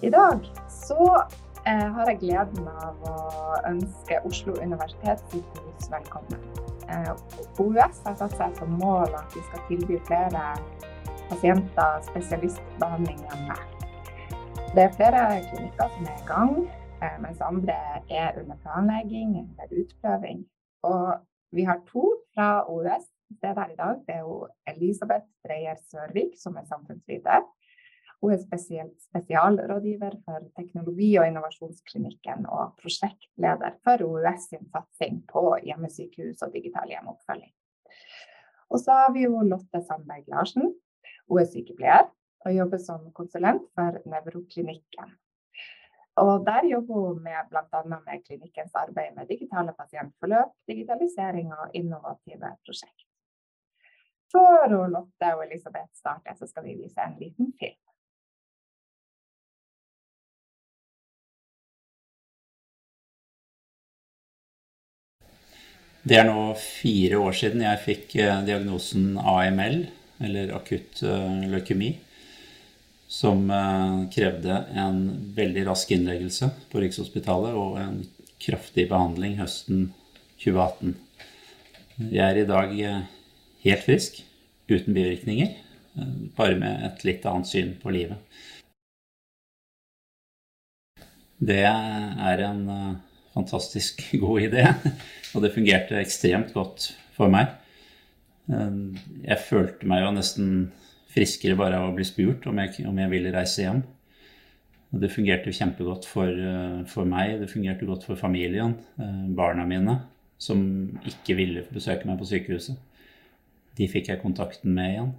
I dag så eh, har jeg gleden av å ønske Oslo universitetssykehus velkommen. Eh, OUS har satt seg som mål at vi skal tilby flere pasienter spesialistbehandling hjemme. Det er flere klinikker som er i gang, eh, mens andre er under planlegging eller utprøving. Og vi har to fra OUS til stede her i dag. Det er jo Elisabeth Dreyer Sørvik, som er samfunnsviter. Hun er spesielt spesialrådgiver for teknologi- og innovasjonsklinikken og prosjektleder for OUS sin satsing på hjemmesykehus og digital hjemmeoppfølging. Og så har vi jo Lotte Sandberg Larsen. Hun er sykepleier og jobber som konsulent for Nevroklinikken. Og der jobber hun med bl.a. med klinikkens arbeid med digitale pasientforløp, digitalisering og innovative prosjekt. Før Lotte og Elisabeth starter, så skal vi vise en liten film. Det er nå fire år siden jeg fikk eh, diagnosen AML, eller akutt eh, leukemi, som eh, krevde en veldig rask innleggelse på Rikshospitalet og en kraftig behandling høsten 2018. Jeg er i dag helt frisk, uten bivirkninger, bare med et litt annet syn på livet. Det er en fantastisk god idé. Og det fungerte ekstremt godt for meg. Jeg følte meg jo nesten friskere bare av å bli spurt om jeg, om jeg ville reise hjem. Og det fungerte kjempegodt for, for, meg, det fungerte godt for familien, barna mine, som ikke ville besøke meg på sykehuset. De fikk jeg kontakten med igjen.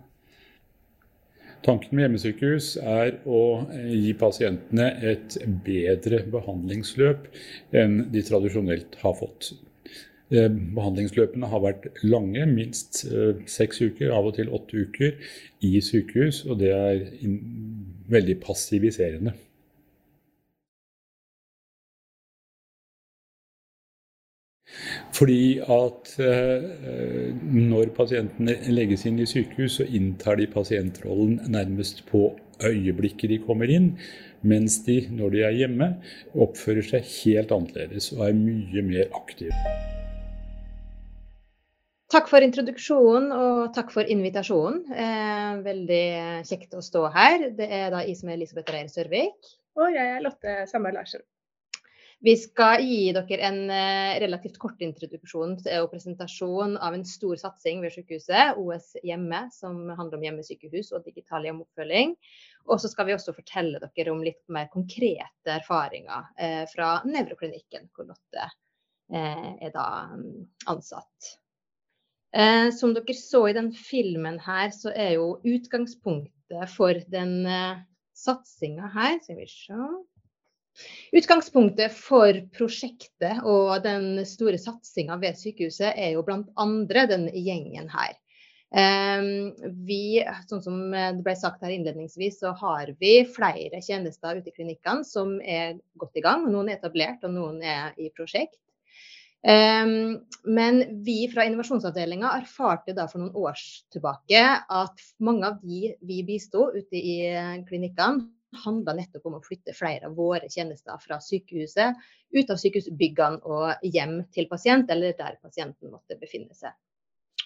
Tanken med hjemmesykehus er å eh, gi pasientene et bedre behandlingsløp enn de tradisjonelt har fått. Eh, behandlingsløpene har vært lange, minst eh, seks uker, av og til åtte uker, i sykehus. Og det er veldig passiviserende. Fordi at eh, når pasientene legges inn i sykehus, så inntar de pasientrollen nærmest på øyeblikket de kommer inn. Mens de, når de er hjemme, oppfører seg helt annerledes og er mye mer aktive. Takk for introduksjonen og takk for invitasjonen. Eh, veldig kjekt å stå her. Det er da jeg som er Elisabeth Reier Sørvik. Og jeg er Lotte Samar Larsen. Vi skal gi dere en eh, relativt kort introduksjon og presentasjon av en stor satsing ved sykehuset, OS hjemme, som handler om hjemmesykehus og digital hjemmeoppfølging. Og så skal vi også fortelle dere om litt mer konkrete erfaringer eh, fra nevroklinikken, hvor Lotte eh, er da mm, ansatt. Eh, som dere så i den filmen her, så er jo utgangspunktet for den eh, satsinga her Skal vi se Utgangspunktet for prosjektet og den store satsinga ved sykehuset er jo bl.a. den gjengen her. Ehm, vi, sånn som det ble sagt her innledningsvis, så har vi flere tjenester ute i klinikkene som er godt i gang. Noen er etablert, og noen er i prosjekt. Ehm, men vi fra innovasjonsavdelinga erfarte da for noen år tilbake at mange av de vi bisto ute i klinikkene, handla nettopp om å flytte flere av våre tjenester fra sykehuset ut av sykehusbyggene og hjem til pasient, eller der pasienten måtte befinne seg.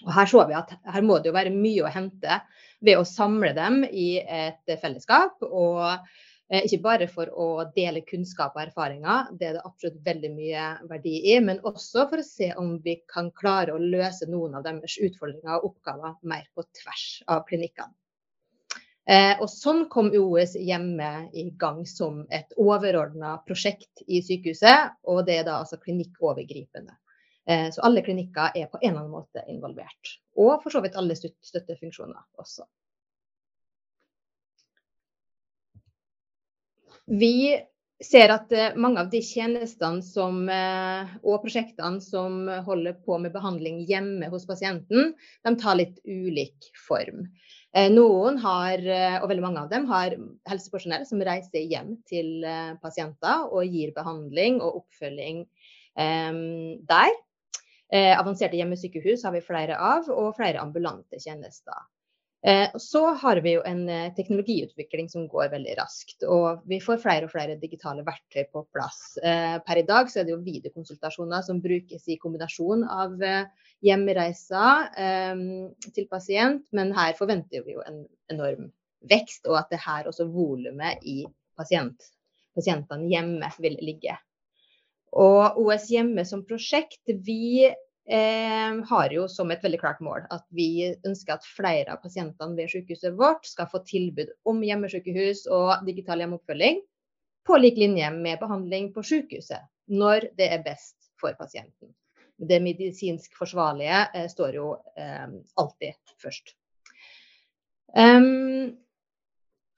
Og Her så vi at her må det jo være mye å hente ved å samle dem i et fellesskap. og eh, ikke bare for å dele kunnskap og erfaringer, det er det absolutt veldig mye verdi i, men også for å se om vi kan klare å løse noen av deres utfordringer og oppgaver mer på tvers av klinikkene. Eh, og sånn kom OS hjemme i gang som et overordna prosjekt i sykehuset, og det er da altså klinikkovergripende. Eh, så alle klinikker er på en eller annen måte involvert. Og for så vidt alle støttefunksjoner også. Vi ser at eh, mange av de tjenestene som, eh, og prosjektene som holder på med behandling hjemme hos pasienten, de tar litt ulik form. Eh, noen har, og veldig mange av dem, har helsepersonell som reiser hjem til pasienter og gir behandling og oppfølging der. avanserte hjemmesykehus har vi flere av, og flere ambulante tjenester. Eh, så har vi jo en eh, teknologiutvikling som går veldig raskt. Og vi får flere og flere digitale verktøy på plass. Eh, per i dag så er det jo videokonsultasjoner som brukes i kombinasjon av hjemreiser til pasient, men her forventer vi jo en enorm vekst, og at det her også volumet i pasient, pasientene hjemme vil ligge. Og OS hjemme som prosjekt, vi eh, har jo som et veldig klart mål at vi ønsker at flere av pasientene ved sykehuset vårt skal få tilbud om hjemmesykehus og digital hjemmeoppfølging på lik linje med behandling på sykehuset, når det er best for pasienten. Det medisinsk forsvarlige eh, står jo eh, alltid først. Um,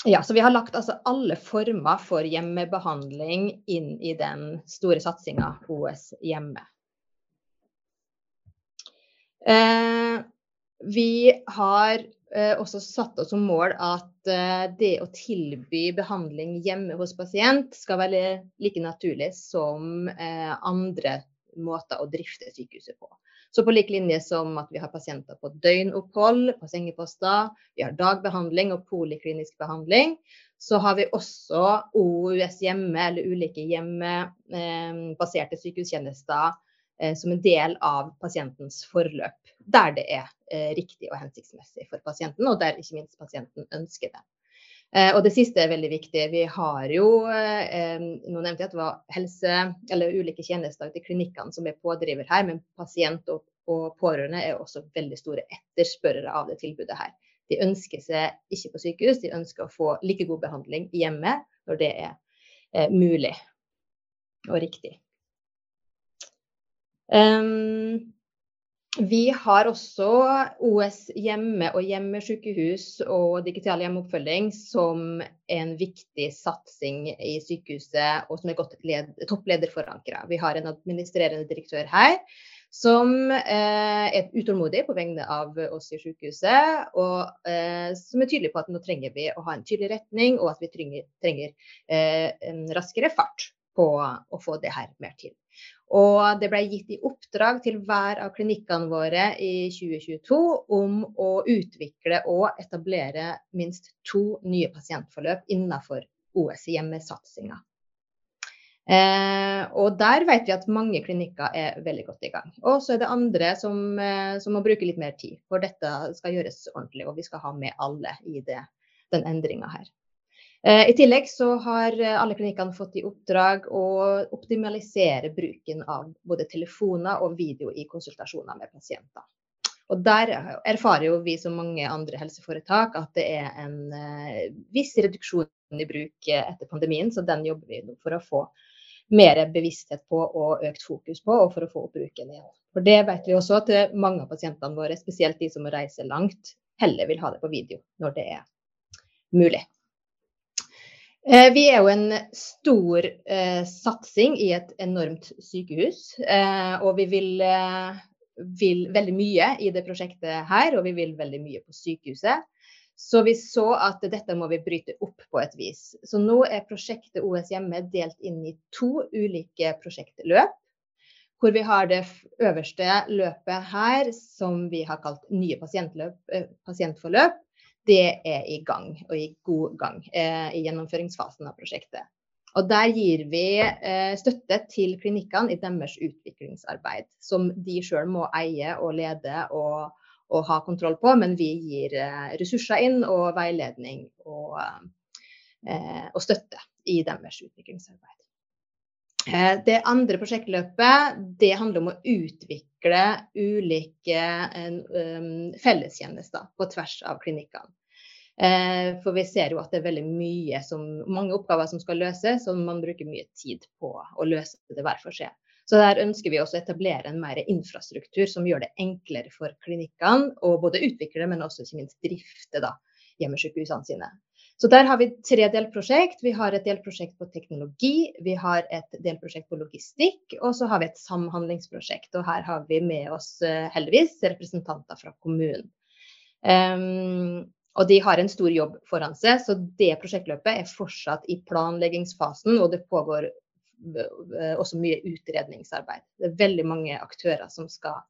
ja, så Vi har lagt altså alle former for hjemmebehandling inn i den store satsinga OS hjemme. Eh, vi har eh, også satt oss som mål at eh, det å tilby behandling hjemme hos pasient skal være like naturlig som andre måter å drifte sykehuset på. Så på lik linje som at vi har pasienter på døgnopphold, på sengeposter, vi har dagbehandling og poliklinisk behandling, så har vi også OUS hjemme eller ulike hjemmebaserte sykehustjenester Eh, som en del av pasientens forløp, der det er eh, riktig og hensiktsmessig for pasienten, og der ikke minst pasienten ønsker det. Eh, og det siste er veldig viktig. Vi har jo Nå nevnte jeg at det var helse, eller ulike tjenester til klinikkene som er pådriver her, men pasient og, og pårørende er også veldig store etterspørrere av det tilbudet her. De ønsker seg ikke på sykehus, de ønsker å få like god behandling hjemme når det er mulig og riktig. Vi har også OS hjemme og hjemmesykehus og digital hjemmeoppfølging som en viktig satsing i sykehuset, og som er godt topplederforankra. Vi har en administrerende direktør her som eh, er utålmodig på vegne av oss i sykehuset, og eh, som er tydelig på at nå trenger vi å ha en tydelig retning, og at vi trenger, trenger eh, en raskere fart på å få det her mer til. Og det ble gitt i oppdrag til hver av klinikkene våre i 2022 om å utvikle og etablere minst to nye pasientforløp innenfor OS hjemmesatsinga. Eh, og der vet vi at mange klinikker er veldig godt i gang. Og så er det andre som, eh, som, må bruke litt mer tid, for dette skal gjøres ordentlig. Og vi skal ha med alle i det, den endringa her. Eh, I tillegg så har eh, alle klinikkene fått i oppdrag å optimalisere bruken av både telefoner og video i konsultasjoner med pasienter. Og Der erfarer jo vi som mange andre helseforetak at det er en uh, viss reduksjon i bruk etter pandemien, så den jobber vi nå for å få mer bevissthet på og økt fokus på, og for å få opp bruken igjen. For Det vet vi også at mange av pasientene våre, spesielt de som reiser langt, heller vil ha det på video når det er mulig. Eh, vi er jo en stor eh, satsing i et enormt sykehus. Eh, og vi vil, eh, vil, veldig mye i det prosjektet her, og vi vil veldig mye på sykehuset. Så vi så at dette må vi bryte opp på et vis. Så nå er prosjektet OS hjemme delt inn i to ulike prosjektløp. Hvor vi har det øverste løpet her, som vi har kalt nye eh, pasientforløp det er i gang, og i god gang, eh, i gjennomføringsfasen av prosjektet. Og Der gir vi eh, støtte til klinikkene i deres utviklingsarbeid, som de sjøl må eie og lede og, og, ha kontroll på, men vi gir eh, ressurser inn og veiledning og, eh, og støtte i deres utviklingsarbeid. Eh, det andre prosjektløpet det handler om å utvikle ulike fellestjenester på tvers av klinikkene. Eh, for vi ser jo at det er veldig mye som, mange oppgaver som skal løses, og man bruker mye tid på å løse det hver for seg. Så der ønsker vi også å etablere en mer infrastruktur som gjør det enklere for klinikkene å både utvikle, men også ikke minst drifte da, hjemmesykehusene sine. Så der har vi tre delprosjekt. Vi har et delprosjekt på teknologi, vi har et delprosjekt på logistikk, og så har vi et samhandlingsprosjekt. Og her har vi med oss eh, heldigvis representanter fra kommunen. Um, og de har en stor jobb foran seg, så det prosjektløpet er fortsatt i planleggingsfasen, og det pågår eh, også mye utredningsarbeid. Det er veldig mange aktører som skal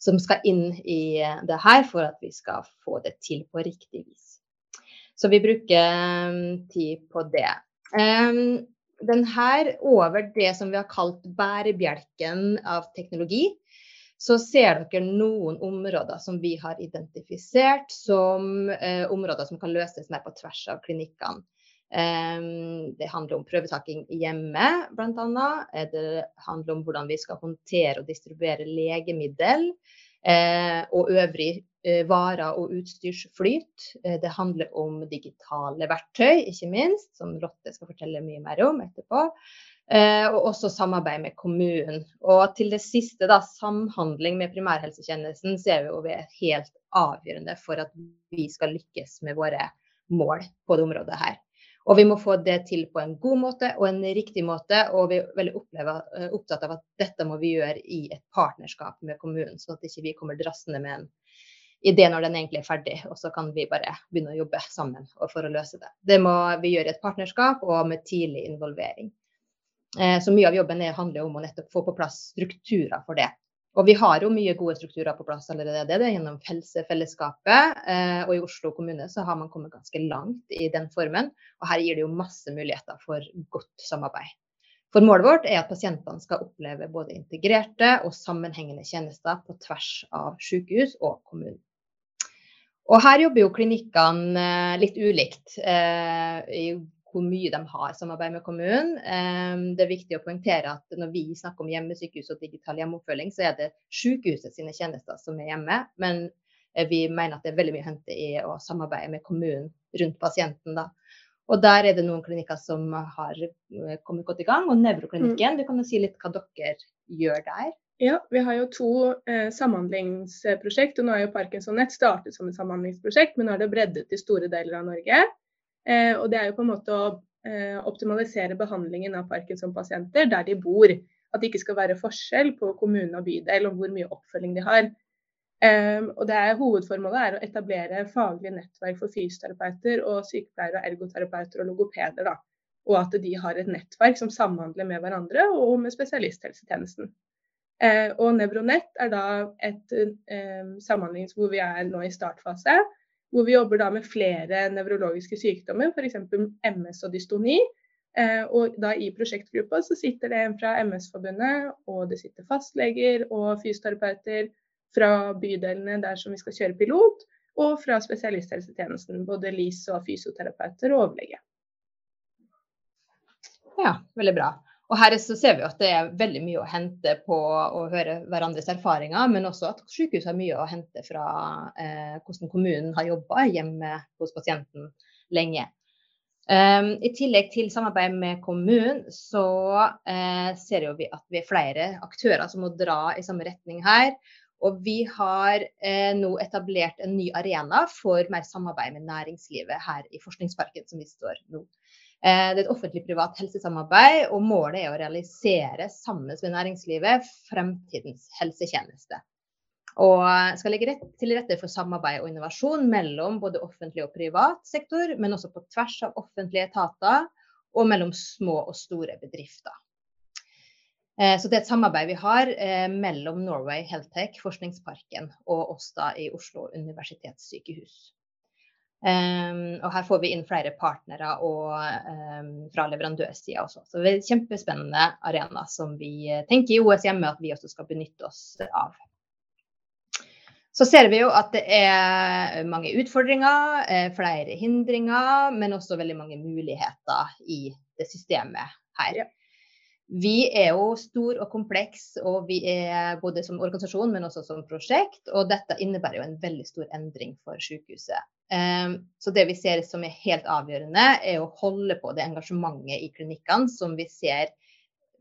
som skal inn i det her for at vi skal få det til på riktig vis. Så vi bruker tid på det. Den her over det som vi har kalt bærebjelken av teknologi, så ser dere noen områder som vi har identifisert som eh, områder som kan løses mer på tvers av klinikkene. Eh, det handler om prøvetaking hjemme, bl.a. Eh, det handler om hvordan vi skal håndtere og distribuere legemiddel eh, og øvrig eh, varer og utstyrsflyt. Eh, det handler om digitale verktøy, ikke minst, som Lotte skal fortelle mye mer om etterpå. Eh, og også samarbeid med kommunen. Og til det siste, da, samhandling med primærhelsetjenesten, ser vi jo er helt avgjørende for at vi skal lykkes med våre mål på det området her. Og vi må få det til på en god måte og en riktig måte. Og vi er veldig eh, opptatt av at dette må vi gjøre i et partnerskap med kommunen, sånn at ikke vi kommer drassende med en idé når den egentlig er ferdig, og så kan vi bare begynne å jobbe sammen for å løse det. Det må vi gjøre i et partnerskap og med tidlig involvering. Eh, så mye av jobben handler om å nettopp få på plass strukturer for det. Og vi har jo mye gode strukturer på plass allerede. Det er gjennom Helsefellesskapet. Eh, og i Oslo kommune så har man kommet ganske langt i den formen. Og her gir det jo masse muligheter for godt samarbeid. For målet vårt er at pasientene skal oppleve både integrerte og sammenhengende tjenester på tvers av sykehus og kommunen. Og her jobber jo klinikkene eh, litt ulikt. I hvor mye de har samarbeid med kommunen. Det er viktig å poengtere at når vi snakker om hjemmesykehus og digital hjemmeoppfølging, så er det sykehuset sine tjenester som er hjemme. Men eh, vi mener at det er veldig mye å hente i å samarbeide med kommunen rundt pasienten. da. Og der er det noen klinikker som har eh, kommet godt i gang. Og Nevroklinikken, mm. du kan jo si litt hva dere gjør der? Ja, vi har jo to eh, samhandlingsprosjekt. og Nå har jo Parkinson Nett startet som et samhandlingsprosjekt, men nå er det breddet til store deler av Norge. Eh, og det er jo på en måte å eh, optimalisere behandlingen av Parkinson-pasienter der de bor. At det ikke skal være forskjell på kommune og bydel om hvor mye oppfølging de har. Um, og det er Hovedformålet er å etablere faglige nettverk for fysioterapeuter og sykepleiere, ergoterapeuter og logopeder. Da. Og at de har et nettverk som samhandler med hverandre og med spesialisthelsetjenesten. Og Nevronett er da et eh, samhandling hvor vi er nå i startfase hvor vi jobber da med flere nevrologiske sykdommer, f.eks. MS og dystoni. Eh, og da I prosjektgruppa så sitter det en fra MS-forbundet, og det sitter fastleger og fysioterapeuter fra bydelene der som vi skal kjøre pilot, og fra spesialisthelsetjenesten. Både LIS og fysioterapeuter og overlege. Ja, veldig bra. Og her så ser vi at det er veldig mye å hente på å høre hverandres erfaringer, men også at sykehuset har mye å hente fra eh, hvordan kommunen har jobba hjemme hos pasienten lenge. Um, I tillegg til samarbeid med kommunen, så eh, ser vi at vi er flere aktører som må dra i samme retning her. Og vi har eh, nå etablert en ny arena for mer samarbeid med næringslivet her i Forskningsparken, som vi står nå. Eh, det er et offentlig-privat helsesamarbeid, og målet er å realisere sammen med næringslivet fremtidens helsetjeneste. Og skal legge til rette for samarbeid og innovasjon mellom både offentlig og privat sektor, men også på tvers av offentlige etater og mellom små og store bedrifter. Eh, så det er et samarbeid vi har eh, mellom Norway Healthtech, Forskningsparken og oss da i Oslo universitetssykehus. Um, og her får vi inn flere partnere og, um, fra leverandørsida også. Så det er en kjempespennende arena som vi tenker i OS hjemme at vi også skal benytte oss av. Så ser vi jo at det er mange utfordringer, eh, flere hindringer, men også veldig mange muligheter i det systemet her. Vi er jo stor og kompleks, og vi er både som organisasjon, men også som prosjekt. Og dette innebærer jo en veldig stor endring for sykehuset. Ehm, så det vi ser som er helt avgjørende, er å holde på det engasjementet i klinikkene som vi ser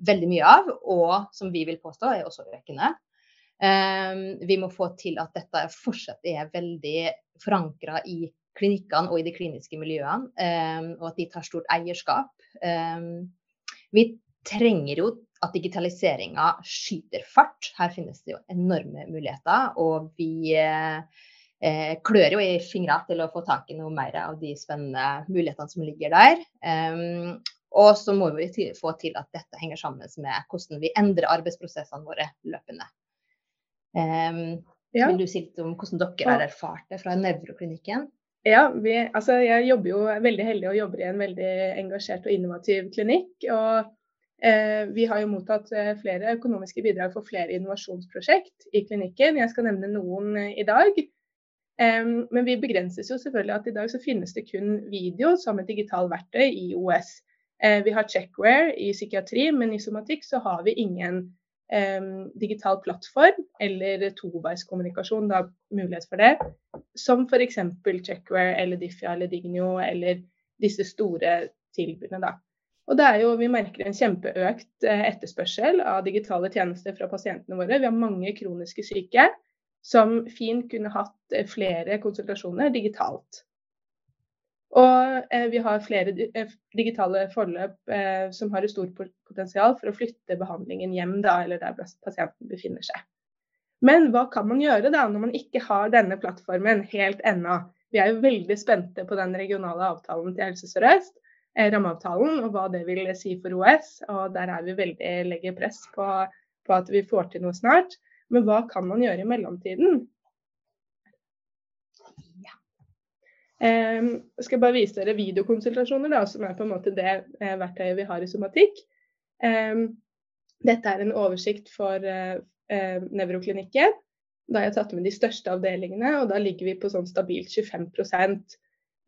veldig mye av, og som vi vil påstå er også økende. Ehm, vi må få til at dette fortsatt er veldig forankra i klinikkene og i de kliniske miljøene, ehm, og at de tar stort eierskap. Vi trenger jo at digitaliseringa skyter fart. Her finnes det jo enorme muligheter. Og vi eh, klør jo i fingra til å få tak i noe mer av de spennende mulighetene som ligger der. Um, og så må vi få til at dette henger sammen med hvordan vi endrer arbeidsprosessene våre løpende. Um, ja. Vil du si litt om hvordan dere har erfart det fra nevroklinikken? Ja, vi, altså jeg jobber jo veldig heldig og jobber i en veldig engasjert og innovativ klinikk. og eh, Vi har jo mottatt eh, flere økonomiske bidrag for flere innovasjonsprosjekt i klinikken. Jeg skal nevne noen eh, i dag. Men vi begrenses jo selvfølgelig at i dag så finnes det kun video som et digitalt verktøy i OS. Eh, vi har checkware i psykiatri, men i somatikk så har vi ingen digital plattform eller toveiskommunikasjon, da mulighet for det, som f.eks. Checkware eller Diffia eller Dignio eller disse store tilbudene. da. Og det er jo, Vi merker en kjempeøkt eh, etterspørsel av digitale tjenester fra pasientene våre. Vi har mange kroniske syke som fint kunne hatt eh, flere konsultasjoner digitalt. Og eh, vi har flere eh, digitale forløp eh, som har et stort potensial for å flytte behandlingen hjem da, eller der pasienten befinner seg. Men hva kan man gjøre da når man ikke har denne plattformen helt ennå? Vi er jo veldig spente på den regionale avtalen til Helse Sør-Øst, eh, rammeavtalen, og hva det vil si for OS. og Der er vi veldig legger press på, på at vi får til noe snart. Men hva kan man gjøre i mellomtiden? Skal jeg skal bare vise dere videokonsultasjoner, da, som er på en måte det eh, verktøyet vi har i somatikk. Eh, dette er en oversikt for eh, eh, nevroklinikken. Da har jeg tatt med de største avdelingene, og da ligger vi på sånn stabilt 25%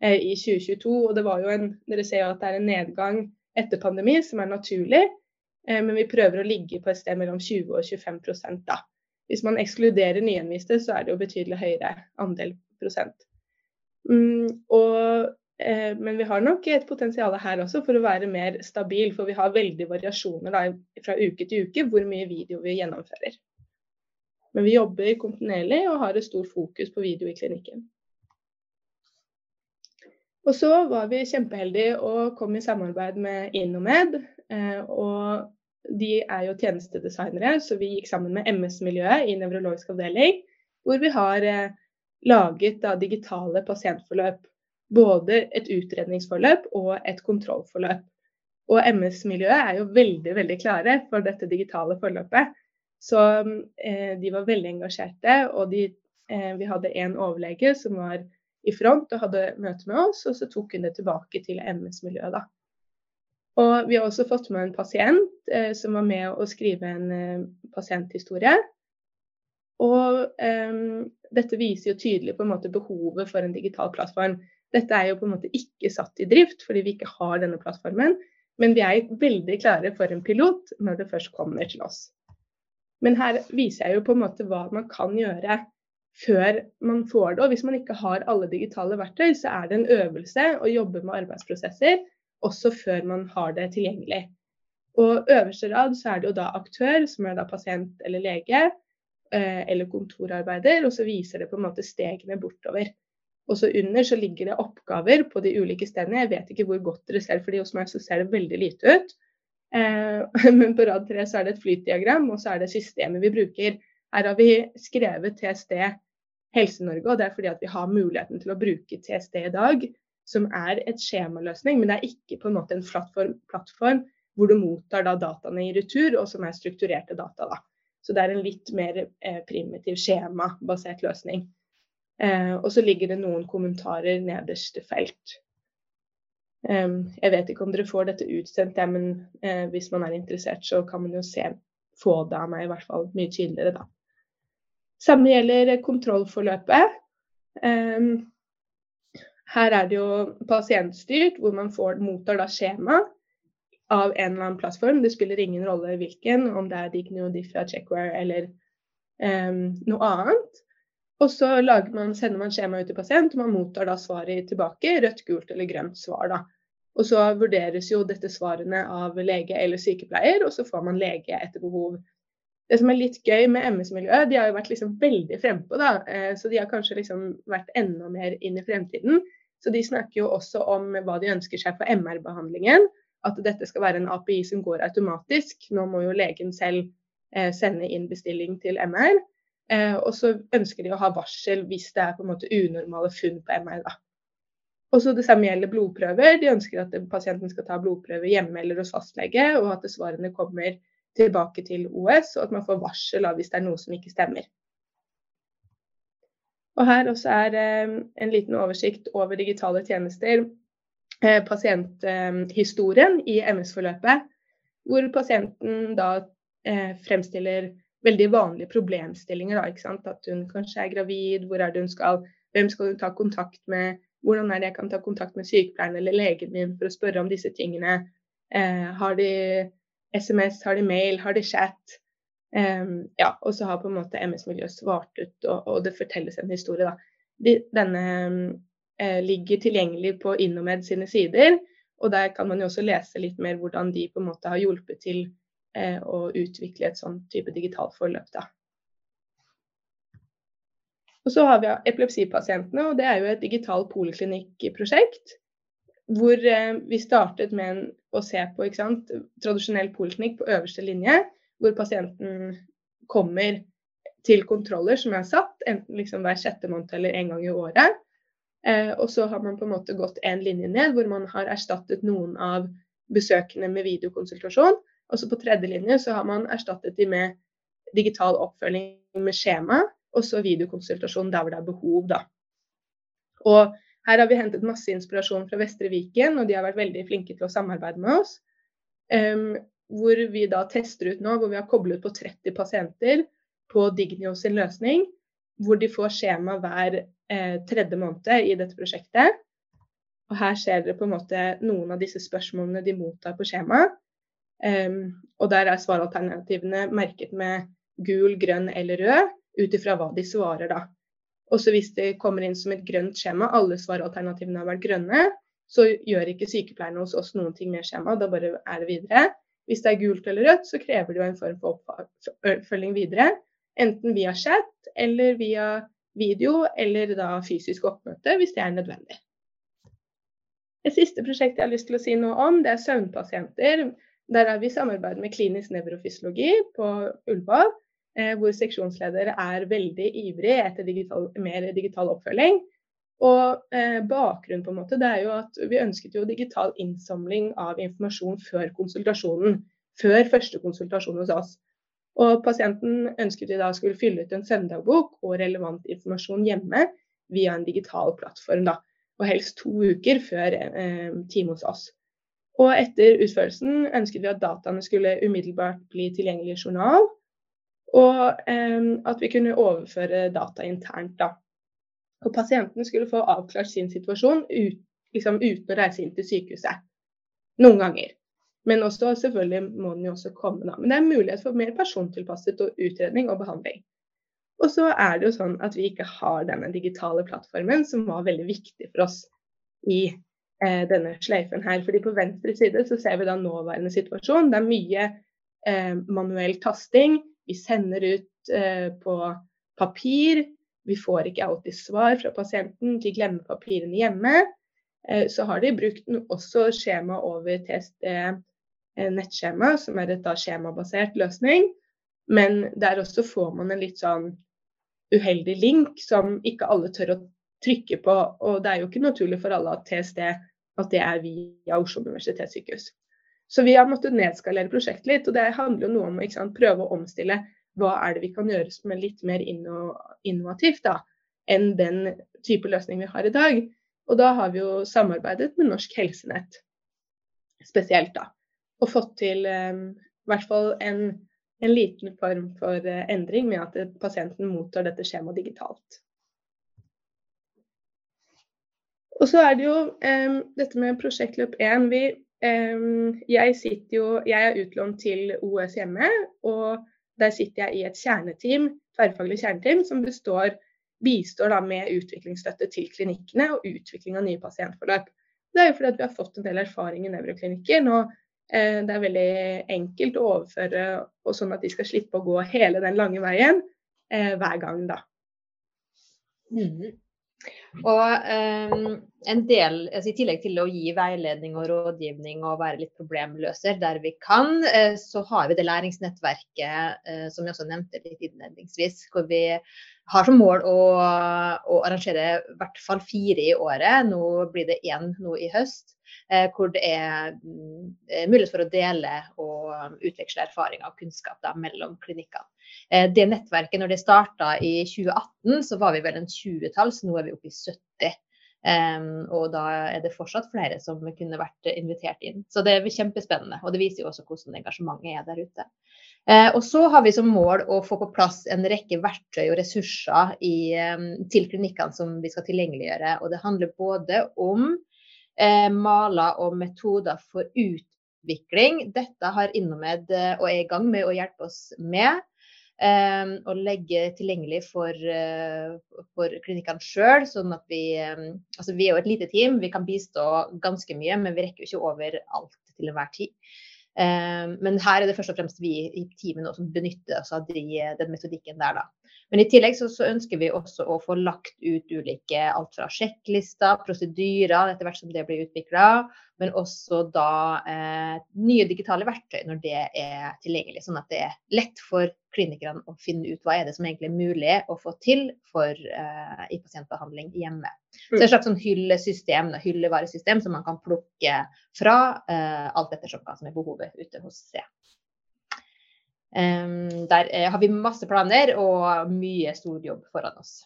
i 2022. Og det var jo en, dere ser jo at det er en nedgang etter pandemi, som er naturlig. Men vi prøver å ligge på et sted mellom 20 og 25 da. Hvis man ekskluderer nyinnviste, så er det jo betydelig høyere andel prosent. Mm, og, eh, men vi har nok et potensial her også for å være mer stabil, for vi har veldig variasjoner da, fra uke til uke hvor mye video vi gjennomfører. Men vi jobber kontinuerlig og har et stort fokus på video i klinikken. Og så var vi kjempeheldige og kom i samarbeid med Innomed. Eh, og de er jo tjenestedesignere, så vi gikk sammen med MS-miljøet i nevrologisk avdeling, hvor vi har eh, laget da, digitale pasientforløp. Både et utredningsforløp og et kontrollforløp. Og MS-miljøet er jo veldig veldig klare for dette digitale forløpet. Så eh, de var veldig engasjerte. Og de, eh, vi hadde en overlege som var i front og hadde møte med oss, og så tok hun det tilbake til MS-miljøet. da. Og vi har også fått med en pasient eh, som var med å skrive en eh, pasienthistorie. Og eh, dette viser jo tydelig på en måte behovet for en digital plattform. Dette er jo på en måte ikke satt i drift fordi vi ikke har denne plattformen, men vi er veldig klare for en pilot når det først kommer til oss. Men her viser jeg jo på en måte hva man kan gjøre før man får det. Og hvis man ikke har alle digitale verktøy, så er det en øvelse å jobbe med arbeidsprosesser også før man har det tilgjengelig. På øverste rad så er det jo da aktør, som er da pasient eller lege, Eh, eller kontorarbeider, og så viser det på en måte stegene bortover. Og så under så ligger det oppgaver på de ulike stedene. Jeg vet ikke hvor godt dere ser, fordi hos meg så ser det veldig lite ut. Eh, men på rad tre så er det et flytdiagram, og så er det systemet vi bruker. Her har vi skrevet TSD Helse-Norge, og det er fordi at vi har muligheten til å bruke TSD i dag, som er et skjemaløsning, men det er ikke på en måte en plattform, plattform hvor du mottar da dataene i retur, og som er strukturerte data. da. Så det er en litt mer eh, primitiv skjemabasert løsning. Eh, og så ligger det noen kommentarer nederst til felt. Um, jeg vet ikke om dere får dette utsendt, ja, men eh, hvis man er interessert, så kan man jo se, få det av meg i hvert fall mye tydeligere, da. Samme gjelder kontrollforløpet. Um, her er det jo pasientstyrt, hvor man får, mottar da skjema av en eller annen plattform. Det spiller ingen rolle hvilken, om det er Digno, Diffia, Checkware eller um, noe annet. Og så man, sender man skjema ut til pasient, og man mottar da svaret tilbake. Rødt, gult eller grønt svar. da. Og så vurderes jo dette svarene av lege eller sykepleier, og så får man lege etter behov. Det som er litt gøy med MS-miljøet, de har jo vært liksom veldig frempå, da. Eh, så de har kanskje liksom vært enda mer inn i fremtiden. Så de snakker jo også om hva de ønsker seg for MR-behandlingen at dette skal være en API som går automatisk. Nå må jo legen selv eh, sende inn bestilling til MR. Eh, og så ønsker de å ha varsel hvis det er på en måte unormale funn på MR. da. Og så Det samme gjelder blodprøver. De ønsker at pasienten skal ta blodprøver hjemme eller hos fastlege, og at svarene kommer tilbake til OS, og at man får varsel av hvis det er noe som ikke stemmer. Og her også er eh, en liten oversikt over digitale tjenester. Eh, pasienthistorien i MS-forløpet, hvor pasienten da eh, fremstiller veldig vanlige problemstillinger. Da? At hun kanskje er gravid, hvor er det hun skal, hvem skal hun ta kontakt med, hvordan er det jeg kan ta kontakt med sykepleieren eller legen min for å spørre om disse tingene. Eh, har de SMS, har de mail, har de chat? Um, ja, og så har på en måte MS-miljøet svart ut, og, og, det fortelles en historie. De, denne eh, ligger tilgjengelig på Innomed sine sider, og der kan man jo også lese litt mer hvordan de på en måte har hjulpet til uh, å utvikle et sånn type digitalt forløp. da. Og så har vi epilepsipasientene, og det er jo et digital poliklinikkprosjekt. Hvor eh, vi startet med en, å se på sant, tradisjonell poliklinikk på øverste linje hvor pasienten kommer til kontroller som er satt, enten liksom hver sjette måned eller en gang i året. Eh, og så har man på en måte gått en linje ned hvor man har erstattet noen av besøkene med videokonsultasjon. Og så på tredje linje så har man erstattet de med digital oppfølging med skjema, og så videokonsultasjon der hvor det er behov, da. Og her har vi hentet masse inspirasjon fra Vestre Viken, og de har vært veldig flinke til å samarbeide med oss. Um, hvor vi da tester ut nå, hvor vi har koblet på 30 pasienter på Dignio sin løsning, hvor de får skjema hver eh, tredje måned i dette prosjektet. Og her ser dere på en måte noen av disse spørsmålene de mottar på skjema. Um, og der er svaralternativene merket med gul, grønn eller rød, ut ifra hva de svarer, da. Også hvis det kommer inn som et grønt skjema, alle svaralternativene har vært grønne, så gjør ikke sykepleierne hos oss noen ting med skjemaet, da bare er det videre. Hvis det er gult eller rødt, så krever det jo en form for oppfølging videre. Enten via chat eller via video, eller da fysisk oppmøte hvis det er nødvendig. Et siste prosjekt jeg har lyst til å si noe om, det er søvnpasienter. Der har vi samarbeidet med klinisk nevrofysiologi på Ullevål, eh, hvor seksjonsleder er veldig ivrig etter digital, mer digital oppfølging. Og eh, bakgrunnen på en måte, det er jo at vi ønsket jo digital innsamling av informasjon før konsultasjonen. Før første konsultasjon hos oss. Og pasienten ønsket vi da skulle fylle ut en søndagbok og relevant informasjon hjemme via en digital plattform. da, Og helst to uker før eh, time hos oss. Og etter utførelsen ønsket vi at dataene skulle umiddelbart bli tilgjengelig i journal. Og eh, at vi kunne overføre data internt. da. Og pasienten skulle få avklart sin situasjon ut, liksom uten å reise inn til sykehuset. Noen ganger. Men også, selvfølgelig må den jo også komme, da. Men det er mulighet for mer persontilpasset og utredning og behandling. Og så er det jo sånn at vi ikke har denne digitale plattformen, som var veldig viktig for oss i eh, denne sløyfen her. Fordi på venstre side så ser vi da nåværende situasjon. Det er mye eh, manuell tasting. Vi sender ut eh, på papir. Vi får ikke alltid svar fra pasienten, de glemmer papirene hjemme. Eh, så har de brukt også skjema over TSD eh, nettskjema, som er et skjemabasert løsning. Men der også får man en litt sånn uheldig link som ikke alle tør å trykke på. Og det er jo ikke naturlig for alle at TSD at det er via Oslo universitetssykehus. Så vi har måttet nedskalere prosjektet litt, og det handler jo noe om å prøve å omstille hva er det vi kan gjøre som er litt mer innovativt da, enn den type løsning vi har i dag. Og da har vi jo samarbeidet med Norsk Helsenett spesielt, da. Og fått til um, i hvert fall en, en, liten form for uh, endring med at pasienten mottar dette skjemaet digitalt. Og så er det jo um, dette med prosjektløp 1. Vi, um, jeg, jo, jeg er utlånt til OS hjemme. og der sitter jeg i et kjerneteam, tverrfaglig kjerneteam som består, bistår med utviklingsstøtte til klinikkene og utvikling av nye pasientforløp. Det er jo fordi vi har fått en del erfaring i nevroklinikker. Nå, eh, det er veldig enkelt å overføre, og sånn at de skal slippe å gå hele den lange veien eh, hver gang. da. Mm. Og um, en del, altså I tillegg til å gi veiledning og rådgivning og være litt problemløser der vi kan, uh, så har vi det læringsnettverket uh, som vi også nevnte litt innledningsvis. Hvor vi har som mål å, å arrangere i hvert fall fire i året. Nå blir det én nå i høst. Hvor det er mm, mulighet for å dele og utveksle erfaringer og kunnskap da, mellom klinikkene. Det nettverket, når det starta i 2018, så var vi vel en 20-tall, så nå er vi oppe i 70. Um, og da er det fortsatt flere som kunne vært invitert inn. Så det er kjempespennende. Og det viser jo også hvordan engasjementet er der ute. Uh, og så har vi som mål å få på plass en rekke verktøy og ressurser i, um, til klinikkene som vi skal tilgjengeliggjøre. Og det handler både om maler og metoder for utvikling. Dette har Innomed uh, og er i gang med å hjelpe oss med og ehm, legge tilgjengelig for, for klinikkene sjøl. Sånn at vi Altså vi er jo et lite team, vi kan bistå ganske mye, men vi rekker jo ikke over alt til enhver tid. Men her er det først og fremst vi i teamet som benytter oss av de, den metodikken der, da. Men i tillegg så, så, ønsker vi også å få lagt ut ulike alt fra sjekklister, prosedyrer etter hvert som det blir utvikla, men også da eh, nye digitale verktøy når det er tilgjengelig. Sånn at det er lett for klinikerne å finne ut hva er det som egentlig er mulig å få til for, eh, i pasientbehandling hjemme. Så det er et slags sånn hyllesystem, hyllevaresystem som man kan plukke fra eh, alt ettersom hva som er behovet ute hos C. Der eh, har vi masse planer og mye stor jobb foran oss.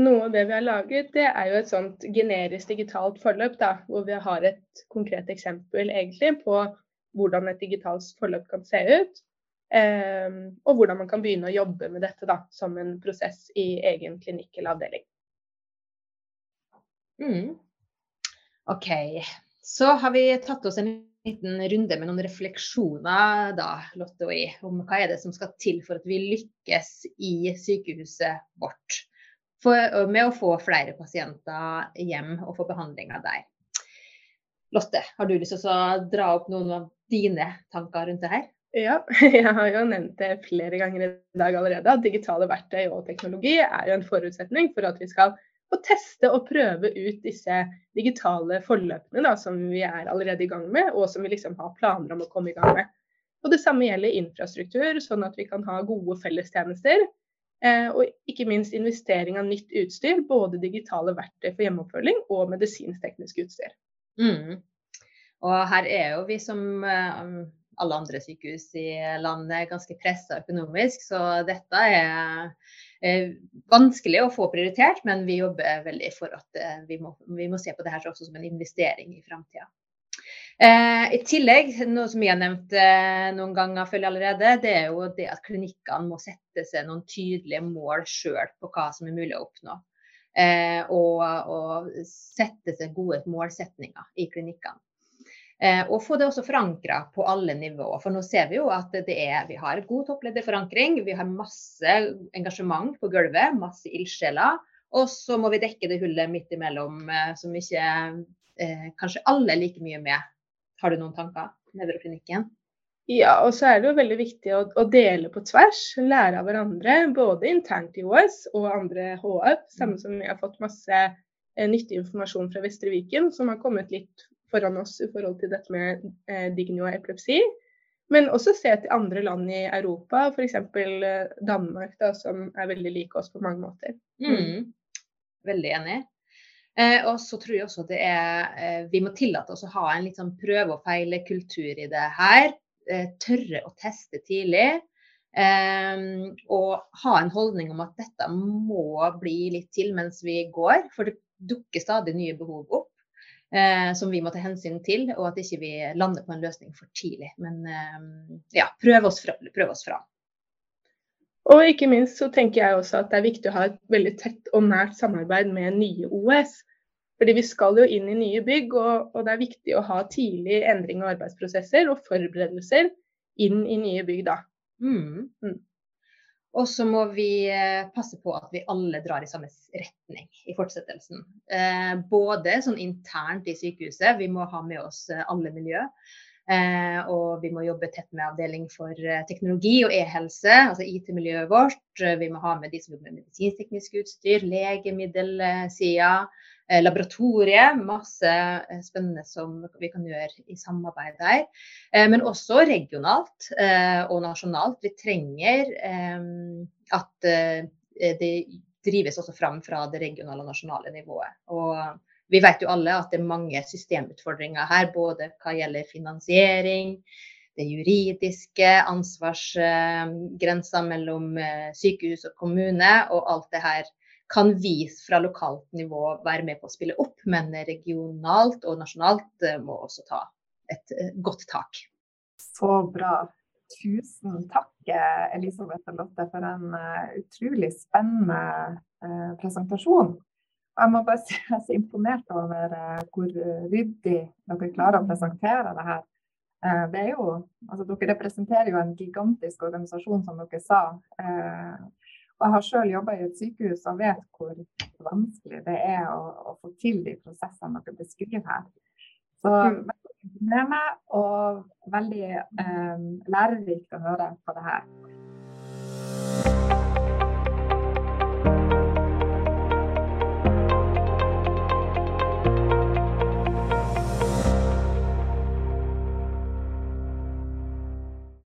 Noe av det vi har laget, det er jo et sånt generisk digitalt forløp, da, hvor vi har et konkret eksempel egentlig på hvordan et digitalt forløp kan se ut. Og hvordan man kan begynne å jobbe med dette da, som en prosess i egen klinikk eller avdeling. Mm. OK. Så har vi tatt oss en liten runde med noen refleksjoner da, Lotte og jeg, om hva er det som skal til for at vi lykkes i sykehuset vårt for, med å få flere pasienter hjem og få behandlinga der. Lotte, har du lyst til å dra opp noen av dine tanker rundt det her? Ja, jeg har jo nevnt det flere ganger i dag allerede, at digitale verktøy og teknologi er jo en forutsetning for at vi skal og teste og prøve ut disse digitale forløpene da, som vi er allerede i gang med, og som vi liksom har planer om å komme i gang med. Og Det samme gjelder infrastruktur, sånn at vi kan ha gode fellestjenester. Eh, og ikke minst investering av nytt utstyr, både digitale verktøy for hjemmeoppfølging og medisinsk-teknisk utstyr. Mm. Og her er jo vi som eh, alle andre sykehus i landet ganske pressa økonomisk, så dette er vanskelig å få prioritert, men vi jobber veldig for at eh, vi, må, vi, må, se på det her også som en investering i framtida. Eh, I tillegg, noe som jeg har nevnt eh, noen ganger følger allerede, det er jo det at klinikkene må sette seg noen tydelige mål sjøl på hva som er mulig å oppnå. Eh, og, og, sette seg gode målsetninger i klinikkene. Eh, og få det også forankra på alle nivåer. For nå ser vi jo at er, vi har god topplederforankring. Vi har masse engasjement på gulvet, masse ildsjeler. Og så må vi dekke det hullet midt imellom eh, som ikke eh, kanskje alle er like mye med. Har du noen tanker? Nevroklinikken? Ja, og så er det jo veldig viktig å, å, dele på tvers, lære av hverandre. Både internt i OS og andre HF. Samme mm. som vi har fått masse eh, nyttig informasjon fra Vestre Viken, som har kommet litt foran oss i forhold til dette med eh, digno og epilepsi. Men også se til andre land i Europa, f.eks. Eh, Danmark, da, som er veldig like oss på mange måter. Mm. Veldig enig. Eh, og så tror jeg også det er eh, Vi må tillate oss å ha en litt sånn prøve og feile-kultur i det her. Eh, tørre å teste tidlig. Eh, og ha en holdning om at dette må bli litt til mens vi går. For det dukker stadig nye behov opp som vi må ta hensyn til, og at ikke vi lander på en løsning for tidlig. Men eh, ja, prøv oss, fra, prøv oss fra. Og ikke minst så tenker jeg også at det er viktig å ha et veldig tett og nært samarbeid med nye OS. Fordi vi skal jo inn i nye bygg, og, og det er viktig å ha tidlig endring av arbeidsprosesser og forberedelser inn i nye bygg da. Mm. Og så må vi eh, passe på at vi alle drar i samme retning i fortsettelsen. Eh, både sånn internt i sykehuset, vi må ha med oss eh, alle miljø. Og vi må jobbe tett med avdeling for teknologi og e-helse, altså IT-miljøet vårt. Vi må ha med de som jobber med medisinsk-teknisk utstyr, legemiddelsida. Laboratoriet. Masse eh, spennende som vi kan gjøre i samarbeid der. Eh, men også regionalt og nasjonalt. Vi trenger at det drives også fram fra det regionale og nasjonale nivået. Og Vi vet jo alle at det er mange systemutfordringer her, både hva gjelder finansiering, det juridiske, ansvarsgrensa mellom eh, sykehus og kommune, og alt det her kan vi fra lokalt nivå være med på å spille opp, men regionalt og nasjonalt eh, må også ta et eh, godt tak. Så bra. Tusen takk, Elisabeth og Lotte, for en utrolig spennende presentasjon. Jeg må bare si jeg er så imponert over hvor ryddig dere klarer å presentere det her. Eh, det jo, altså Dere representerer jo en gigantisk organisasjon, som dere sa. Eh, og Jeg har selv jobba i et sykehus og vet hvor vanskelig det er å, å få til de prosessene dere beskriver her. Så veldig med meg, og veldig eh, lærerikt å høre på det her.